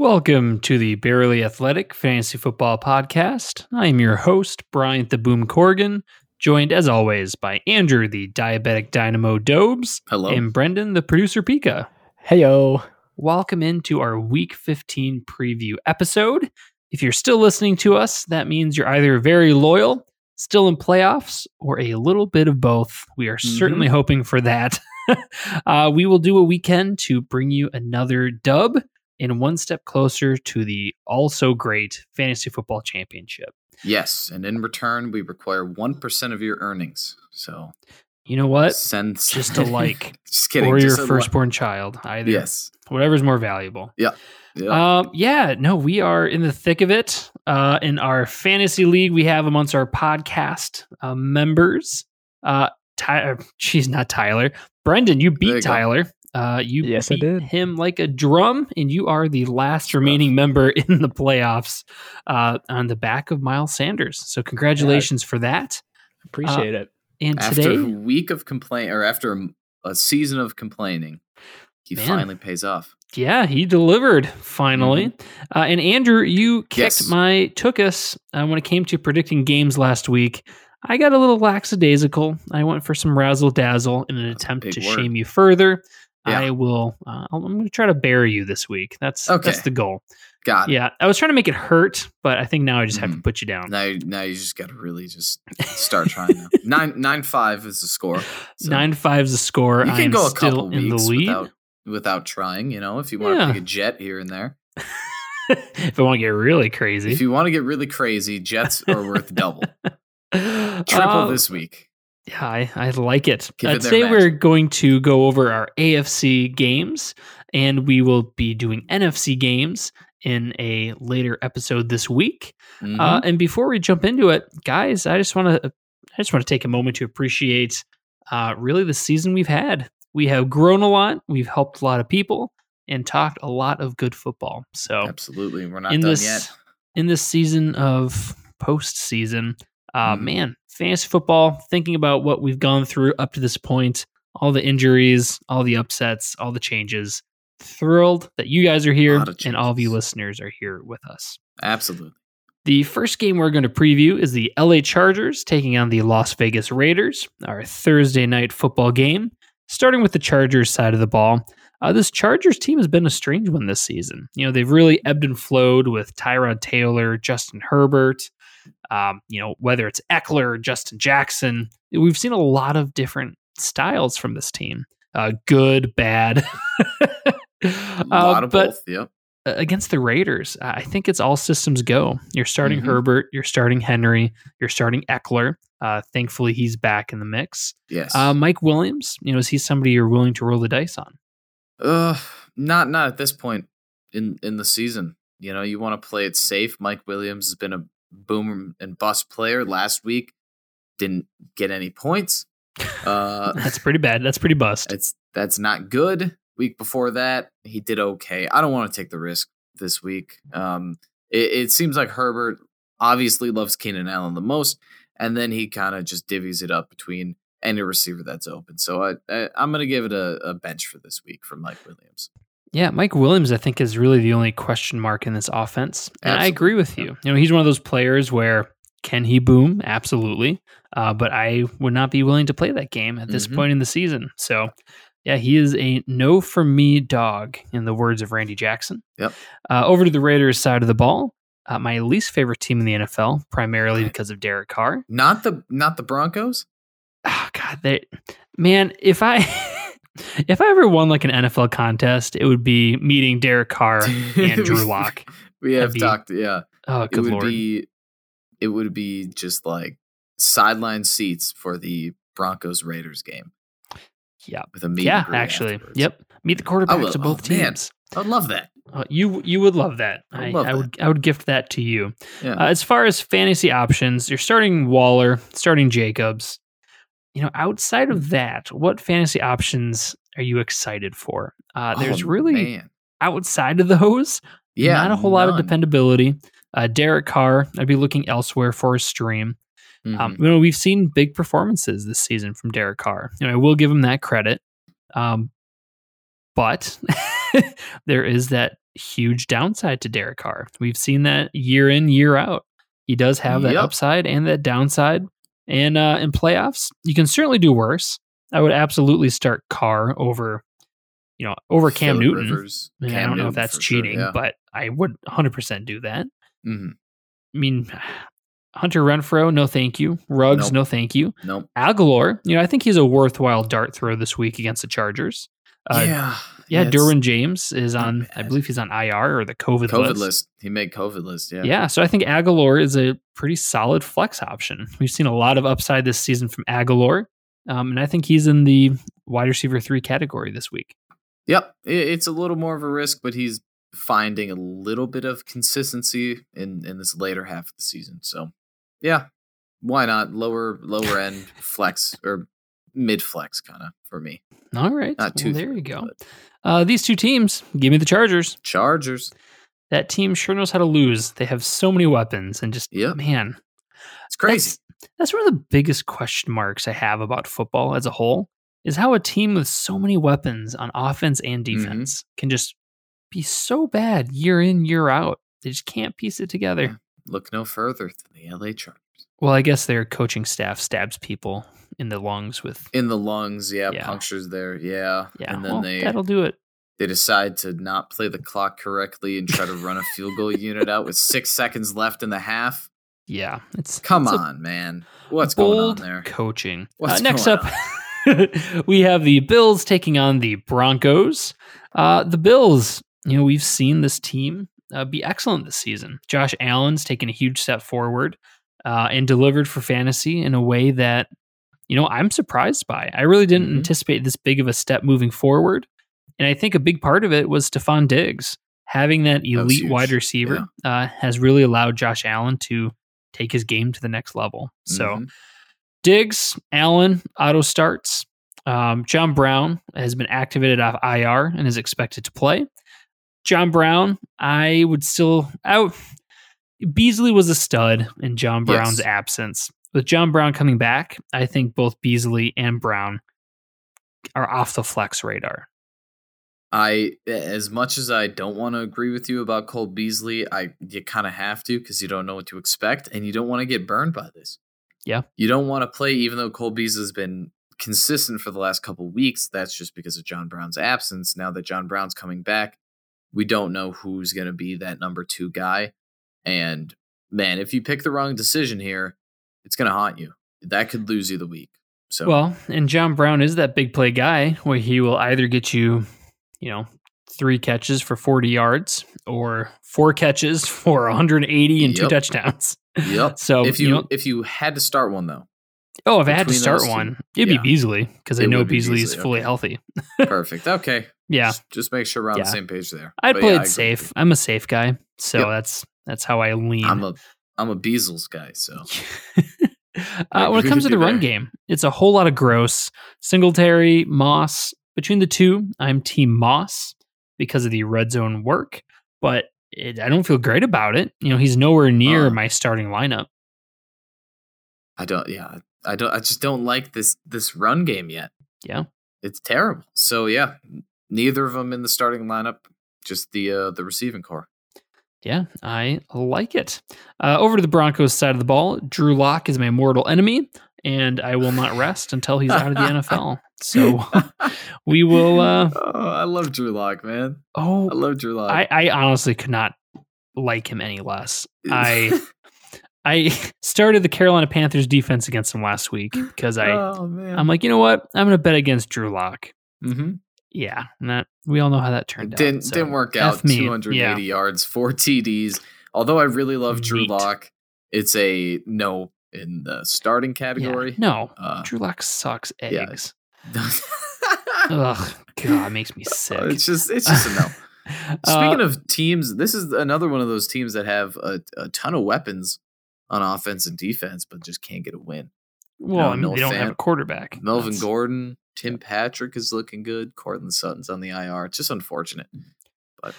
Welcome to the Barely Athletic Fantasy Football Podcast. I am your host, Bryant the Boom Corgan, joined as always by Andrew the Diabetic Dynamo Dobes Hello. and Brendan the Producer Pika. Heyo. Welcome into our Week 15 preview episode. If you're still listening to us, that means you're either very loyal, still in playoffs, or a little bit of both. We are certainly hoping for that. uh, we will do a weekend to bring you another dub and one step closer to the also great Fantasy Football Championship. yes, and in return, we require one percent of your earnings. So You know what? send Just a like just kidding. or your just li- firstborn child, either. Yes. Whatever's more valuable. Yeah. Um, yeah, no, we are in the thick of it. Uh, in our fantasy league, we have amongst our podcast uh, members. Uh, Ty- she's not Tyler. Brendan, you beat you go. Tyler. Uh, you Yes, I beat did. him like a drum, and you are the last remaining member in the playoffs uh, on the back of Miles Sanders. So congratulations for that. Appreciate it. And after today, a week of complaint, or after a, a season of complaining, he Man. finally pays off. Yeah, he delivered finally. Uh, and Andrew, you kicked Mm-hmm. Yes. my took us uh, when it came to predicting games last week. I got a little lackadaisical. I went for some razzle dazzle in an That's attempt to word. shame you further. Yeah. I will. Uh, I'm going to try to bury you this week. That's Okay. that's the goal. Got it. Yeah, I was trying to make it hurt, but I think now I just have to Mhm. put you down. Now, now you just got to really just start trying. Now. Nine nine five is the score. So Nine is the score. You can go a couple in the weeks lead. without without trying. You know, if you want Yeah. to pick a jet here and there. if I want to get really crazy, If you want to get really crazy, jets are worth double, triple Uh, this week. Yeah, I, I like it. Give Uh, it their today we're going to go over our AFC games, and we will be doing NFC games in a later episode this week. Mhm. Uh, and before we jump into it, guys, I just want to I just want to take a moment to appreciate uh, really the season we've had. We have grown a lot. We've helped a lot of people and talked a lot of good football. So Absolutely, we're not in done this yet. in this season of postseason. Uh, Mhm. Man, fantasy football. Thinking about what we've gone through up to this point, all the injuries, all the upsets, all the changes. Thrilled that you guys are here and all of you listeners are here with us. Absolutely. The first game we're going to preview is the LA Chargers taking on the Las Vegas Raiders, our Thursday night football game. Starting with the Chargers side of the ball, uh, this Chargers team has been a strange one this season. You know, they've really ebbed and flowed with Tyrod Taylor, Justin Herbert, um, you know, whether it's Ekeler, Justin Jackson. We've seen a lot of different styles from this team uh, good, bad. A Uh, lot of but both. Yep. uh, against the Raiders, uh, I think it's all systems go. You're starting Mhm. Herbert, you're starting Henry, you're starting Ekeler. Uh, thankfully, he's back in the mix. Yes. Uh, Mike Williams, you know, is he somebody you're willing to roll the dice on? uh, not not at this point in in the season. You know, you want to play it safe. Mike Williams has been a boom and bust player. Last week, didn't get any points. Uh, That's pretty bad. That's pretty bust. It's that's not good. Week before that, he did okay. I don't want to take the risk this week. Um, it, it seems like Herbert obviously loves Keenan Allen the most, and then he kind of just divvies it up between any receiver that's open. So I, I I'm gonna give it a, a bench for this week for Mike Williams. Yeah, Mike Williams, I think, is really the only question mark in this offense. And I agree with you. You know, he's one of those players where can he boom? Absolutely. Uh, but I would not be willing to play that game at this Mhm. point in the season. So, yeah, he is a no for me dog, in the words of Randy Jackson. Yep. Uh, over to the Raiders side of the ball. Uh, my least favorite team in the NFL, primarily because of Derek Carr. Not the not the Broncos. Oh, God, they, man, if I if I ever won like an NFL contest, it would be meeting Derek Carr and Drew Lock. we have be talked. Yeah, Oh, good it would lord! be it would be just like sideline seats for the Broncos Raiders game yeah, with a meet. yeah. Actually, afterwards. yep. Meet the quarterbacks will- of both oh, man. teams. I'd love that. Uh, you you would love that. I I, would love I that. would I would gift that to you. Yeah. Uh, as far as fantasy options, you're starting Waller, starting Jacobs. You know, outside of that, what fantasy options are you excited for? Uh, there's Oh, really man. outside of those, yeah, not a whole lot of dependability. Uh, Derek Carr, I'd be looking elsewhere for a stream. Um, Mhm. you know, we've seen big performances this season from Derek Carr. You know, I will give him that credit. Um, but there is that huge downside to Derek Carr. We've seen that year in, year out. He does have that Yep. upside and that downside. And uh, in playoffs, you can certainly do worse. I would absolutely start Carr over, you know, over Cam Phillip Newton. Rivers, I, I don't know if that's for sure, cheating, yeah. but I would 100% do that. Mhm. I mean, Hunter Renfrow, no thank you. Ruggs, Nope. no thank you. Nope. Agholor, you know, I think he's a worthwhile dart throw this week against the Chargers. Uh, yeah. yeah, it's Derwin James is on, I believe he's on IR or the COVID, COVID list. list. He made COVID list. Yeah. Yeah. so I think Agholor is a pretty solid flex option. We've seen a lot of upside this season from Agholor, um, and I think he's in the wide receiver three category this week. Yep. It's a little more of a risk, but he's finding a little bit of consistency in in this later half of the season. So, yeah, why not lower lower end flex or mid flex kind of for me. All right, Not too well, there you go. Uh, these two teams, give me the Chargers. Chargers. That team sure knows how to lose. They have so many weapons, and just Yep. man, It's crazy. That's, that's one of the biggest question marks I have about football as a whole is how a team with so many weapons on offense and Mm-hmm. defense can just be so bad year in, year out. They just can't piece it together. Yeah. Look no further than the LA Chargers. Well, I guess their coaching staff stabs people in the lungs with In the lungs, yeah, Yeah. punctures there, yeah. yeah. and then well, they that'll do it. they decide to not play the clock correctly and try to run a field goal unit out with six seconds left in the half. Yeah, it's Come it's on, man. What's going on there? coaching. What's uh, next up, we have the Bills taking on the Broncos. Uh, the Bills, you know, we've seen this team uh, be excellent this season. Josh Allen's taken a huge step forward uh, and delivered for fantasy in a way that, you know, I'm surprised by. I really didn't Mhm. anticipate this big of a step moving forward. And I think a big part of it was Stefon Diggs. Having that That elite wide receiver uh, has really allowed Josh Allen to take his game to the next level. So, Mhm. Diggs, Allen, auto starts. Um, John Brown has been activated off IR and is expected to play. John Brown, I would still out. Beasley was a stud in John Brown's Yes. absence. With John Brown coming back, I think both Beasley and Brown are off the flex radar. I, as much as I don't want to agree with you about Cole Beasley, I you kind of have to because you don't know what to expect and you don't want to get burned by this. Yeah. you don't want to play even though Cole Beasley's been consistent for the last couple weeks. That's just because of John Brown's absence. Now that John Brown's coming back, we don't know who's going to be that number two guy. And man, if you pick the wrong decision here, it's going to haunt you. That could lose you the week. So Well, and John Brown is that big play guy where he will either get you, you know, three catches for 40 yards or four catches for 180 and two touchdowns. yep. So, if you, you, know, if you had to start one though, oh, if I had to start those two, one, it'd yeah. be Beasley because I know be Beasley is Beasley, fully okay. healthy. perfect. Okay. Yeah. Just, just make sure we're on Yeah. the same page there. I'd But play yeah, it safe. I'm a safe guy. So Yep. that's that's how I lean. I'm a I'm a Beasles guy, so uh, when it comes to the run game, it's a whole lot of gross. Singletary, Moss. Between the two, I'm Team Moss because of the red zone work, but it, I don't feel great about it. You know, he's nowhere near Uh. my starting lineup. I don't. Yeah, I don't. I just don't like this this run game yet. Yeah. it's terrible. So yeah, neither of them in the starting lineup. Just the uh the receiving corps. Yeah, I like it. Uh, over to the Broncos side of the ball, Drew Lock is my mortal enemy, and I will not rest until he's out of the NFL. So we will. Uh, oh, I love Drew Lock, man. Oh, I love Drew Lock. I, I honestly could not like him any less. I I started the Carolina Panthers defense against him last week because I oh. I'm like, you know what? I'm going to bet against Drew Lock. mm-hmm. Yeah, and that we all know how that turned didn't out. so didn't work out. me. 280 Yeah. yards, four TDs. Although I really love Drew Lock, it's a no in the starting Yeah. category. No, Uh, Drew Lock sucks yeah. eggs. Ugh, God, it makes me sick. it's just it's just a no. Uh, Speaking of teams, this is another one of those teams that have a, a ton of weapons on offense and defense, but just can't get a win. well, no, I mean, no they don't have a quarterback. Melvin That's- Gordon, Tim Patrick is looking good. Courtland Sutton's on the IR. It's just unfortunate. But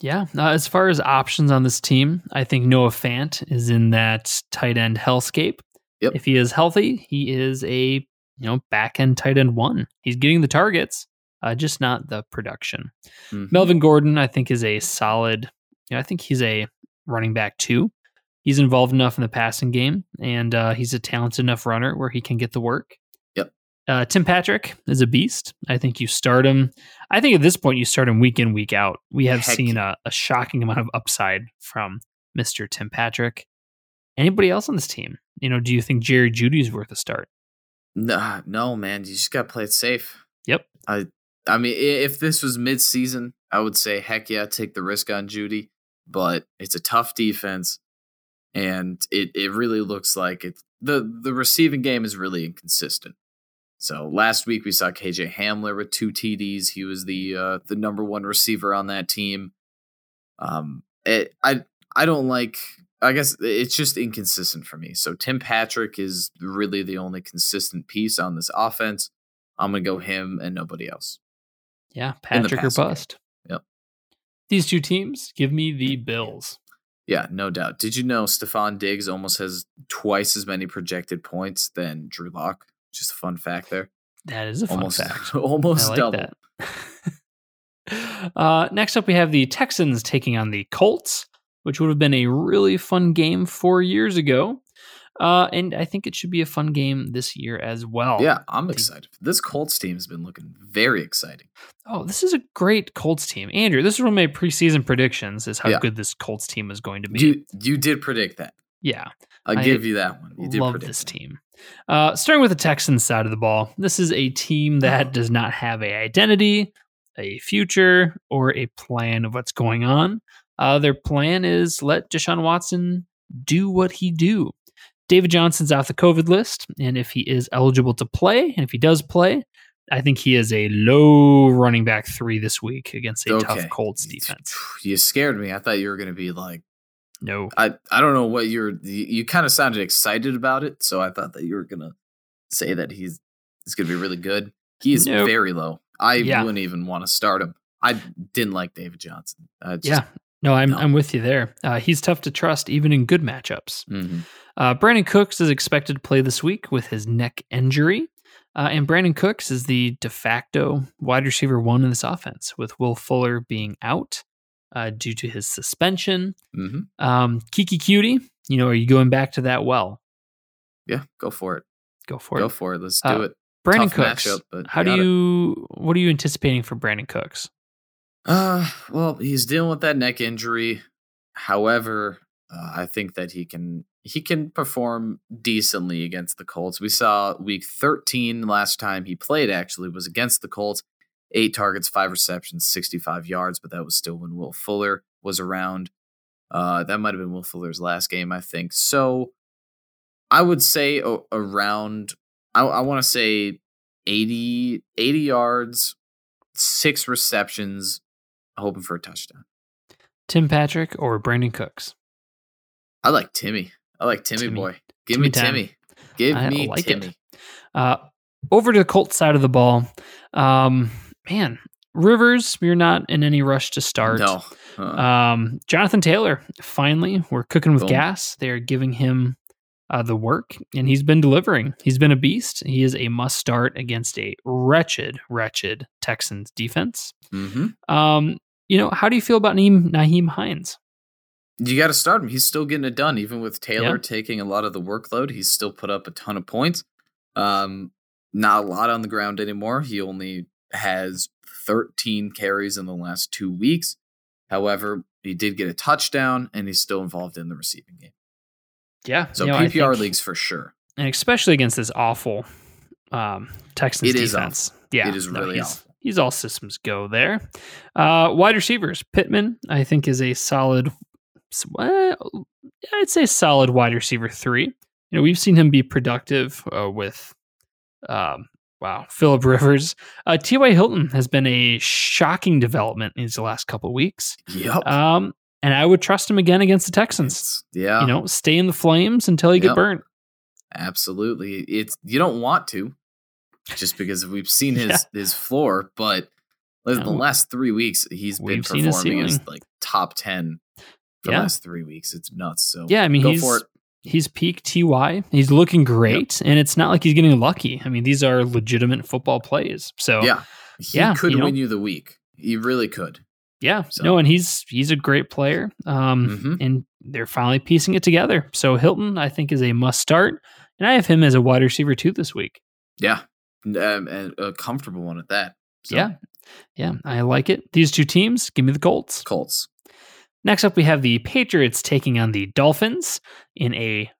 yeah. Uh, as far as options on this team, I think Noah Fant is in that tight end hellscape. Yep. If he is healthy, he is a you know back end tight end one. He's getting the targets. uh, just not the production. Mhm. Melvin Gordon, I think, is a solid. You know, I think he's a running back too. He's involved enough in the passing game, and uh, he's a talented enough runner where he can get the work. Uh, Tim Patrick is a beast. I think you start him. I think at this point you start him week in, week out. We have Heck seen a, a shocking amount of upside from Mister Tim Patrick. Anybody else on this team? You know, do you think Jerry Jeudy's worth a start? Nah, no, man, you just got to play it safe. Yep. I I mean, if this was mid-season, I would say heck yeah, take the risk on Jeudy. But it's a tough defense, and it it really looks like it's the the receiving game is really inconsistent. So last week we saw KJ Hamler with two TDs. He was the uh, the number one receiver on that team. Um, it, I I don't like. I guess it's just inconsistent for me. So Tim Patrick is really the only consistent piece on this offense. I'm gonna go him and nobody else. Yeah, Patrick or game. bust. Yep. These two teams give me the Bills. Yeah, no doubt. Did you know Stefon Diggs almost has twice as many projected points than Drew Lock? Just a fun fact there. That is a fun almost, fact. almost like double. that. uh, next up, we have the Texans taking on the Colts, which would have been a really fun game four years ago. Uh, and I think it should be a fun game this year as well. Yeah, I'm excited. This Colts team has been looking very exciting. Oh, this is a great Colts team. Andrew, this is one of my preseason predictions is how Yeah. good this Colts team is going to be. You you did predict that. yeah. I'll I give you that one. You did love predict this that. team. Uh, starting with the Texans side of the ball, this is a team that does not have a identity, a future, or a plan of what's going on. Uh, their plan is let Deshaun Watson do what he do. David Johnson's off the COVID list, and if he is eligible to play, and if he does play, I think he is a low running back three this week against a tough Okay. Colts defense. You scared me. I thought you were going to be like, No, I, I don't know what you're, you, you kind of sounded excited about it. So I thought that you were going to say that he's, he's going to be really good. He is Nope. very low. I Yeah. wouldn't even want to start him. I didn't like David Johnson. Just, yeah, no, I'm no. I'm with you there. Uh, he's tough to trust even in good matchups. mhm. Uh, Brandin Cooks is expected to play this week with his neck injury. Uh, and Brandin Cooks is the de facto wide receiver one in this offense, with Will Fuller being out uh, due to his suspension. Mhm. Um, Keke Coutee, you know, are you going back to that well? Yeah, go for it. Go for go it. Go for it. Let's Uh, do it. Brandin tough Cooks. matchup, but how do you? What are you anticipating for Brandin Cooks? Uh, well, he's dealing with that neck injury. However, uh, I think that he can he can perform decently against the Colts. We saw week 13 last time he played actually was against the Colts. 8 targets, 5 receptions, 65 yards, but that was still when Will Fuller was around. Uh, that might have been Will Fuller's last game, I think. So I would say a- around I, I want to say 80 80 yards, 6 receptions, hoping for a touchdown. Tim Patrick or Brandin Cooks? I like Timmy. I like Timmy, Timmy. boy. Give Timmy me time. Timmy. Give I me like. Timmy. Uh, over to the Colts side of the ball. Um, man, Rivers, you're not in any rush to start. No. Uh, Um, Jonathan Taylor, finally, we're cooking with Boom. gas. They're giving him uh, the work, and he's been delivering. He's been a beast. He is a must start against a wretched, wretched Texans defense. mhm. Um, you know, how do you feel about Nyheim, Nyheim Hines? You got to start him. He's still getting it done, even with Taylor Yeah. taking a lot of the workload. He's still put up a ton of points. Um, not a lot on the ground anymore. He only has 13 carries in the last two weeks. However, he did get a touchdown, and he's still involved in the receiving game. Yeah. So you know, PPR think- leagues for sure. and especially against this awful um, Texans It defense. Yeah, It is really he's, awful. He's all systems go there. Uh, wide receivers, Pittman, I think is a solid. Well, I'd say solid wide receiver three. You know, we've seen him be productive uh, with, um, wow, Philip Rivers. Uh, T.Y. Hilton has been a shocking development in these last couple of weeks. Yep. Um, and I would trust him again against the Texans. It's- yeah. You know, stay in the flames until you Yep. get burnt. Absolutely. It's you don't want to just because we've seen his Yeah. his floor, but the No. last 3 weeks he's been We've seen his performing as like top 10 for Yeah. the last 3 weeks. It's nuts. So Yeah, I mean, go he's for it. He's peak TY. He's looking great, and it's not like he's getting lucky. I mean, these are legitimate football plays. So, Yeah. He Yeah, could you know- win you the week. He really could. Yeah, So- no, and he's he's a great player. Um, Mhm. and they're finally piecing it together. So Hilton, I think, is a must start, and I have him as a wide receiver too this week. Yeah, um, and a comfortable one at that. So, Yeah, yeah, I like it. These two teams, give me the Colts. Colts. Next up, we have the Patriots taking on the Dolphins in a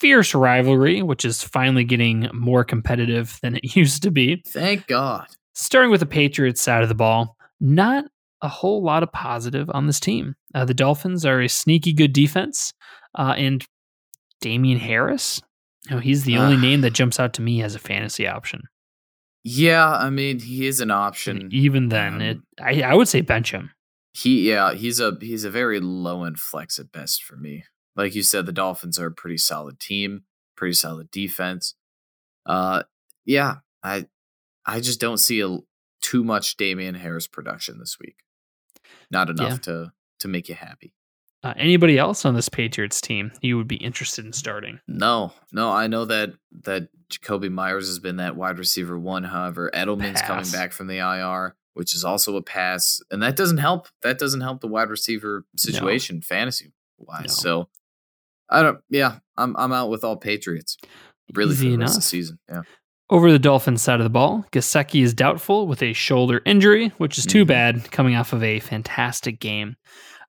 fierce rivalry, which is finally getting more competitive than it used to be. Thank God. Starting with the Patriots side of the ball, not a whole lot of positive on this team. Uh, the Dolphins are a sneaky good defense, uh, and Damien Harris, you know, he's the only Ah. name that jumps out to me as a fantasy option. Yeah, I mean he is an And option. even then, um, it I, I would say bench him. He yeah, he's a he's a very low end flex at best for me. Like you said, the Dolphins are a pretty solid team, pretty solid defense. Uh yeah, I I just don't see a too much Damien Harris production this week. Not enough Yeah. to to make you happy. Uh, anybody else on this Patriots team you would be interested in starting? No, no, I know that that Jakobi Meyers has been that wide receiver one. However, Edelman's coming back from the IR, which is also a pass, and that doesn't help. That doesn't help the wide receiver situation fantasy wise. No. So I don't. Yeah, I'm I'm out with all Patriots. Really Easy for the rest of the season. Yeah, Over the Dolphins side of the ball, Gesicki is doubtful with a shoulder injury, which is too Mhm. bad coming off of a fantastic game.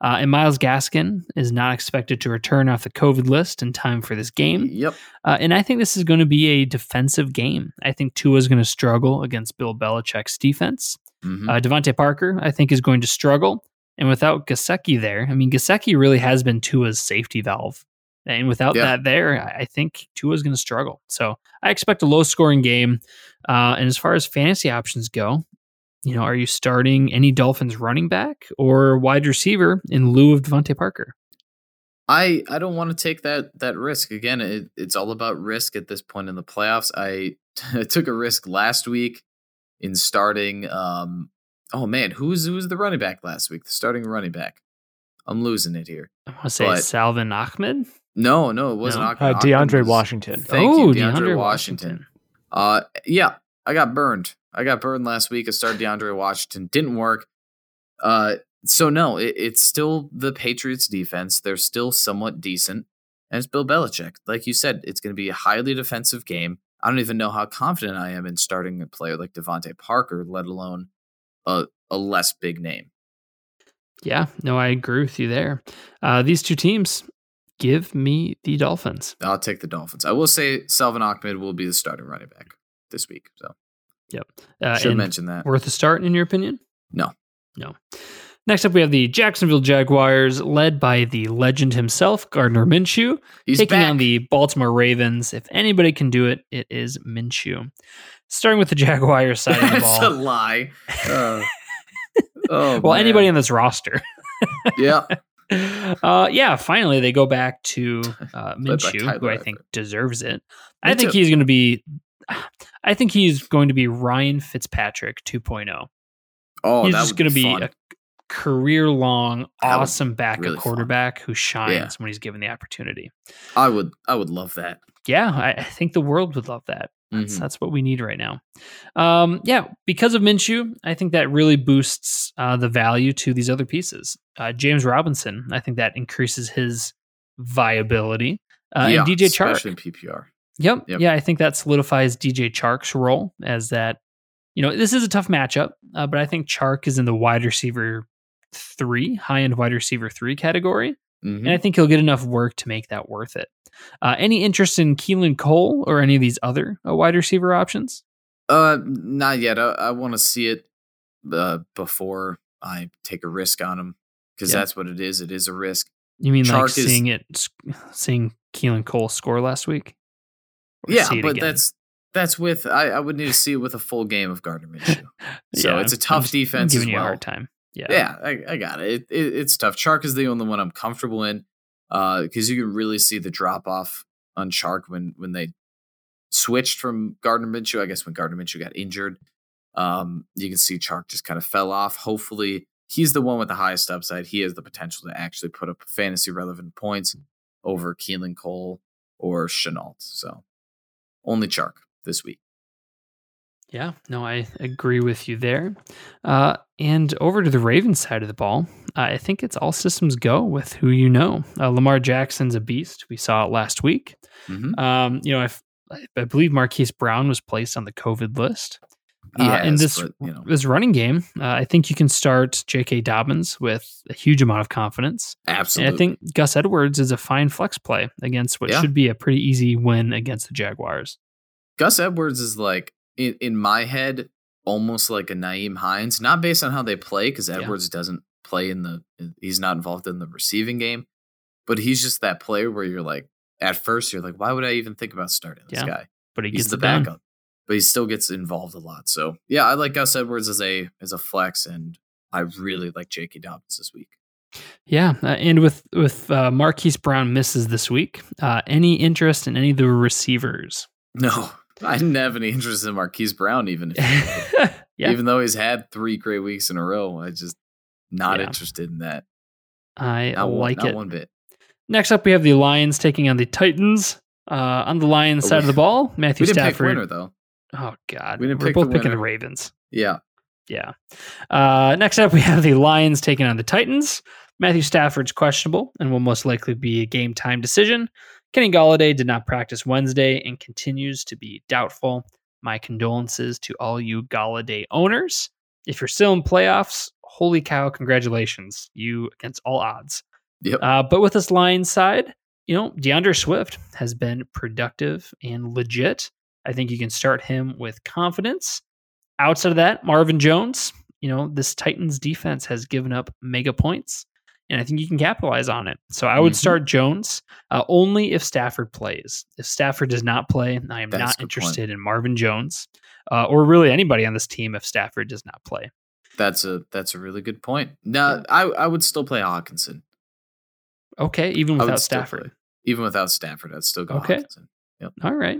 Uh, and Myles Gaskin is not expected to return off the COVID list in time for this game. yep. Uh, and I think this is going to be a defensive game. I think Tua is going to struggle against Bill Belichick's defense. Mhm. Uh, DeVante Parker, I think, is going to struggle. And without Gesicki there, I mean, Gesicki really has been Tua's safety valve. And without Yeah. that there, I I think Tua's going to struggle. So I expect a low scoring game. Uh, and as far as fantasy options go, you know, are you starting any Dolphins running back or wide receiver in lieu of DeVante Parker? I I don't want to take that that risk again. It, it's all about risk at this point in the playoffs. I took a risk last week in starting. Um, oh man, who's who's the running back last week? The starting running back. I'm losing it here. I want to say But- Salvon Ahmed. No, no, it wasn't. No. Ahmed. Uh, DeAndre was- Washington. Thank oh, you, DeAndre, Washington. Washington. Uh, yeah, I got burned. I got burned last week. I started DeAndre Washington. Didn't work. Uh, so no, it, it's still the Patriots defense. They're still somewhat decent. And it's Bill Belichick. Like you said, it's going to be a highly defensive game. I don't even know how confident I am in starting a player like DeVante Parker, let alone a, a less big name. Yeah, no, I agree with you there. Uh, these two teams, give me the Dolphins. I'll take the Dolphins. I will say Salvon Ahmed will be the starting running back this week. So yep, Uh, should mention that. worth a start in your opinion? No. No. Next up, we have the Jacksonville Jaguars, led by the legend himself, Gardner Minshew, He's taking back. on the Baltimore Ravens. If anybody can do it, it is Minshew. Starting with the Jaguars side of the ball. That's a lie. Uh, oh, well, man. anybody on this roster. yeah. uh, yeah, finally they go back to uh, Minshew, who I think deserves it. Me I think too. he's going to be. I think he's going to be Ryan Fitzpatrick 2.0. Oh, he's that just going to be a career long, awesome backup really fun. quarterback who shines Yeah. when he's given the opportunity. I would. I would love that. Yeah, I, I think the world would love that. That's, Mhm. that's what we need right now. Um, yeah, because of Minshew, I think that really boosts uh, the value to these other pieces. Uh, James Robinson, I think that increases his viability. Uh, yeah, and DJ Chark. especially in PPR. Yep. Yep. Yeah, I think that solidifies DJ Chark's role as that. You know, this is a tough matchup, uh, but I think Chark is in the wide receiver three, high end wide receiver three category, Mhm. and I think he'll get enough work to make that worth it. Uh, any interest in Keelan Cole or any of these other uh, wide receiver options? Uh, not yet. I, I want to see it uh, before I take a risk on him because Yeah. that's what it is. It is a risk. You mean like Chark is- seeing it, seeing Keelan Cole score last week? Or yeah, but again? that's that's with I, I would need to see it with a full game of Gardner Minshew. So Yeah, it's a I'm tough I'm defense giving as you a hard time. Yeah. yeah, I, I got it. It, it. It's tough. Chark is the only one I'm comfortable in because you can really see the drop off on Chark when when they switched from Gardner Minshew. I guess when Gardner Minshew got injured, um, you can see Chark just kind of fell off. Hopefully, he's the one with the highest upside. He has the potential to actually put up fantasy relevant points over Keelan Cole or Shenault. So only Chark this week. Yeah, no, I agree with you there. Uh, and over to the Ravens side of the ball, uh, I think it's all systems go with who you know. Uh, Lamar Jackson's a beast. We saw it last week. Mhm. Um, you know, I, I believe Marquise Brown was placed on the COVID list. He Uh, in this but, you know, this running game, uh, I think you can start J.K. Dobbins with a huge amount of confidence. absolutely. And I think Gus Edwards is a fine flex play against what Yeah. should be a pretty easy win against the Jaguars. Gus Edwards is like in, in my head almost like a Nyheim Hines, not based on how they play because Yeah. Edwards doesn't play in the he's not involved in the receiving game, but he's just that player where you're like at first you're like why would I even think about starting this Yeah. guy? But he He's the it done. backup, but he still gets involved a lot. So yeah, I like Gus Edwards as a as a flex, and I really like J.K. Dobbins this week. Yeah, uh, and with with uh, Marquise Brown misses this week, uh, any interest in any of the receivers? No, I didn't have any interest in Marquise Brown even if yeah, even though he's had three great weeks in a row. I just not Yeah. interested in that. I Not one- like not it. one bit. Next up, we have the Lions taking on the Titans. Uh, on the Lions Oh, side of the ball, Matthew Stafford. We didn't pick Stafford. winner though. Oh God, We didn't we're pick both the picking the. Ravens. Yeah, Yeah. Uh, next up, we have the Lions taking on the Titans. Matthew Stafford's questionable and will most likely be a game time decision. Kenny Golladay did not practice Wednesday and continues to be doubtful. My condolences to all you Golladay owners. If you're still in playoffs, holy cow, congratulations. You against all odds. Yep. Uh, but with this Lions side, you know, D'Andre Swift has been productive and legit. I think you can start him with confidence. Outside of that, Marvin Jones, you know, this Titans defense has given up mega points, and I think you can capitalize on it. So I would Mhm. start Jones uh, only if Stafford plays. If Stafford does not play, I am That's not good point. interested in Marvin Jones uh, or really anybody on this team if Stafford does not play. that's a that's a really good point. No, I I would still play Hockenson. Okay, even without Stafford. play. even without Stafford. I'd still go Okay. Hockenson. All right.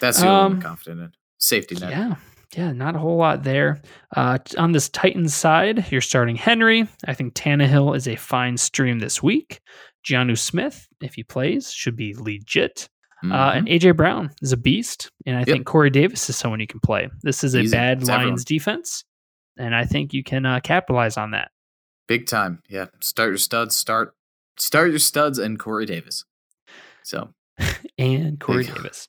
That's the one Um, I'm confident in. Safety net. Yeah. Yeah, not a whole lot there. Uh, on this Titans side, you're starting Henry. I think Tannehill is a fine stream this week. Jonnu Smith, if he plays, should be legit. Uh, Mhm. and AJ Brown is a beast. And I Yep. think Corey Davis is someone you can play. This is a Easy. bad It's Lions everyone. defense. And I think you can uh, capitalize on that. Big time. Yeah. Start your studs. Start start your studs and Corey Davis. So and Corey Davis.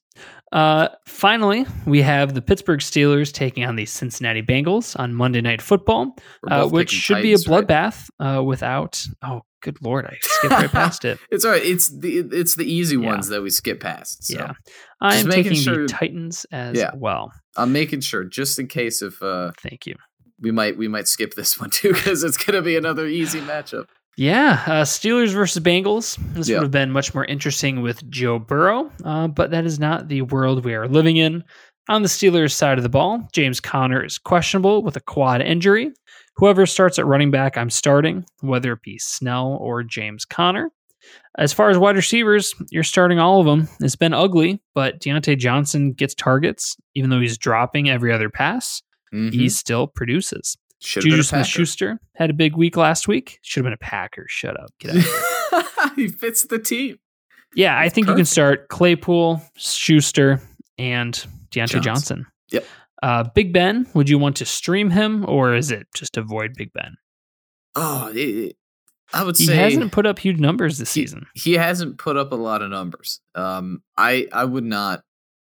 Uh, finally, we have the Pittsburgh Steelers taking on the Cincinnati Bengals on Monday Night Football. uh, which should Titans, be a right? bloodbath uh, without. Oh, good lord! I skipped right past it. It's all right. It's the it's the easy Yeah. ones that we skip past. So Yeah, I am making taking sure- the Titans as Yeah. well. I'm making sure just in case if uh Thank you. we might we might skip this one too because it's gonna be another easy matchup. Yeah, uh, Steelers versus Bengals. This Yeah. would have been much more interesting with Joe Burrow, uh, but that is not the world we are living in. On the Steelers side of the ball, James Conner is questionable with a quad injury. Whoever starts at running back, I'm starting, whether it be Snell or James Conner. As far as wide receivers, you're starting all of them. It's been ugly, but Diontae Johnson gets targets, even though he's dropping every other pass. Mhm. He still produces. Should have Juju Smith Schuster had a big week last week. Should have been a Packer. Shut up. Get out. he fits the team. Yeah, I That's think you can start Claypool, Schuster, and Diontae Johnson. Johnson. Yep. Uh, Big Ben, would you want to stream him or is it just avoid Big Ben? Oh, it, it- I would He say he hasn't put up huge numbers this he- season. He hasn't put up a lot of numbers. Um, I I would not.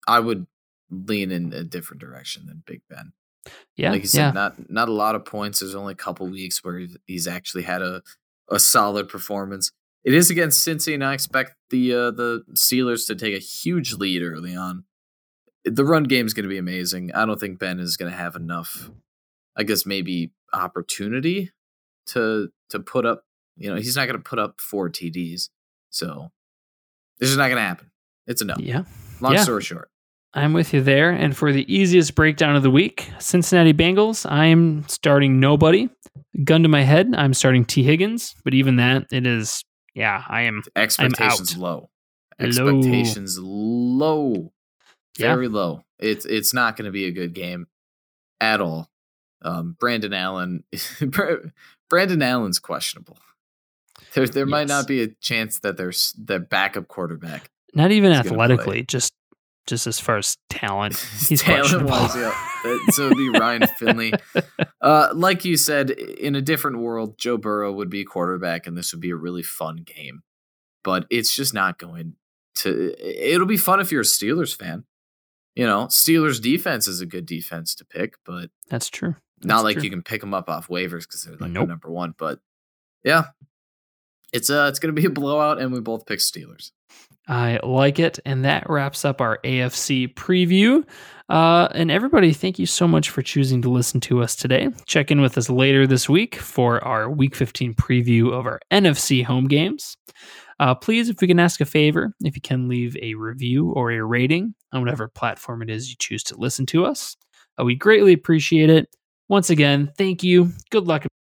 I would lean in a different direction than Big Ben. Yeah, like you said, yeah, not not a lot of points. There's only a couple weeks where he's- actually had a a solid performance. It is against Cincy, and I expect the uh, the Steelers to take a huge lead early on. The run game is going to be amazing. I don't think Ben is going to have enough. I guess maybe opportunity to to put up. You know, he's not going to put up four TDs, so this is not going to happen. It's a no. yeah. Long Yeah. story short, I'm with you there. And for the easiest breakdown of the week, Cincinnati Bengals, I'm starting nobody. Gun to my head, I'm starting Tee Higgins. But even that, it is, yeah, I am. expectations out. low. Low. Expectations low. Yeah. Very low. It's it's not going to be a good game at all. Um, Brandon Allen, Brandon Allen's questionable. There there might not be a chance that there's the backup quarterback. Not even He's gonna play. athletically, just just as far as talent. He's talent wise, yeah. so it'd be Ryan Finley. Uh, like you said, in a different world, Joe Burrow would be quarterback, and this would be a really fun game. But it's just not going to. It'll be fun if you're a Steelers fan. You know, Steelers defense is a good defense to pick, but that's true. That's not like true. you can pick them up off waivers because they're like nope. number one. But yeah, it's uh, it's going to be a blowout, and we both pick Steelers. I like it. And that wraps up our AFC preview. Uh, and everybody, thank you so much for choosing to listen to us today. Check in with us later this week for our Week 15 preview of our NFC home games. Uh, please, if we can ask a favor, if you can leave a review or a rating on whatever platform it is you choose to listen to us, uh, we greatly appreciate it. Once again, thank you. Good luck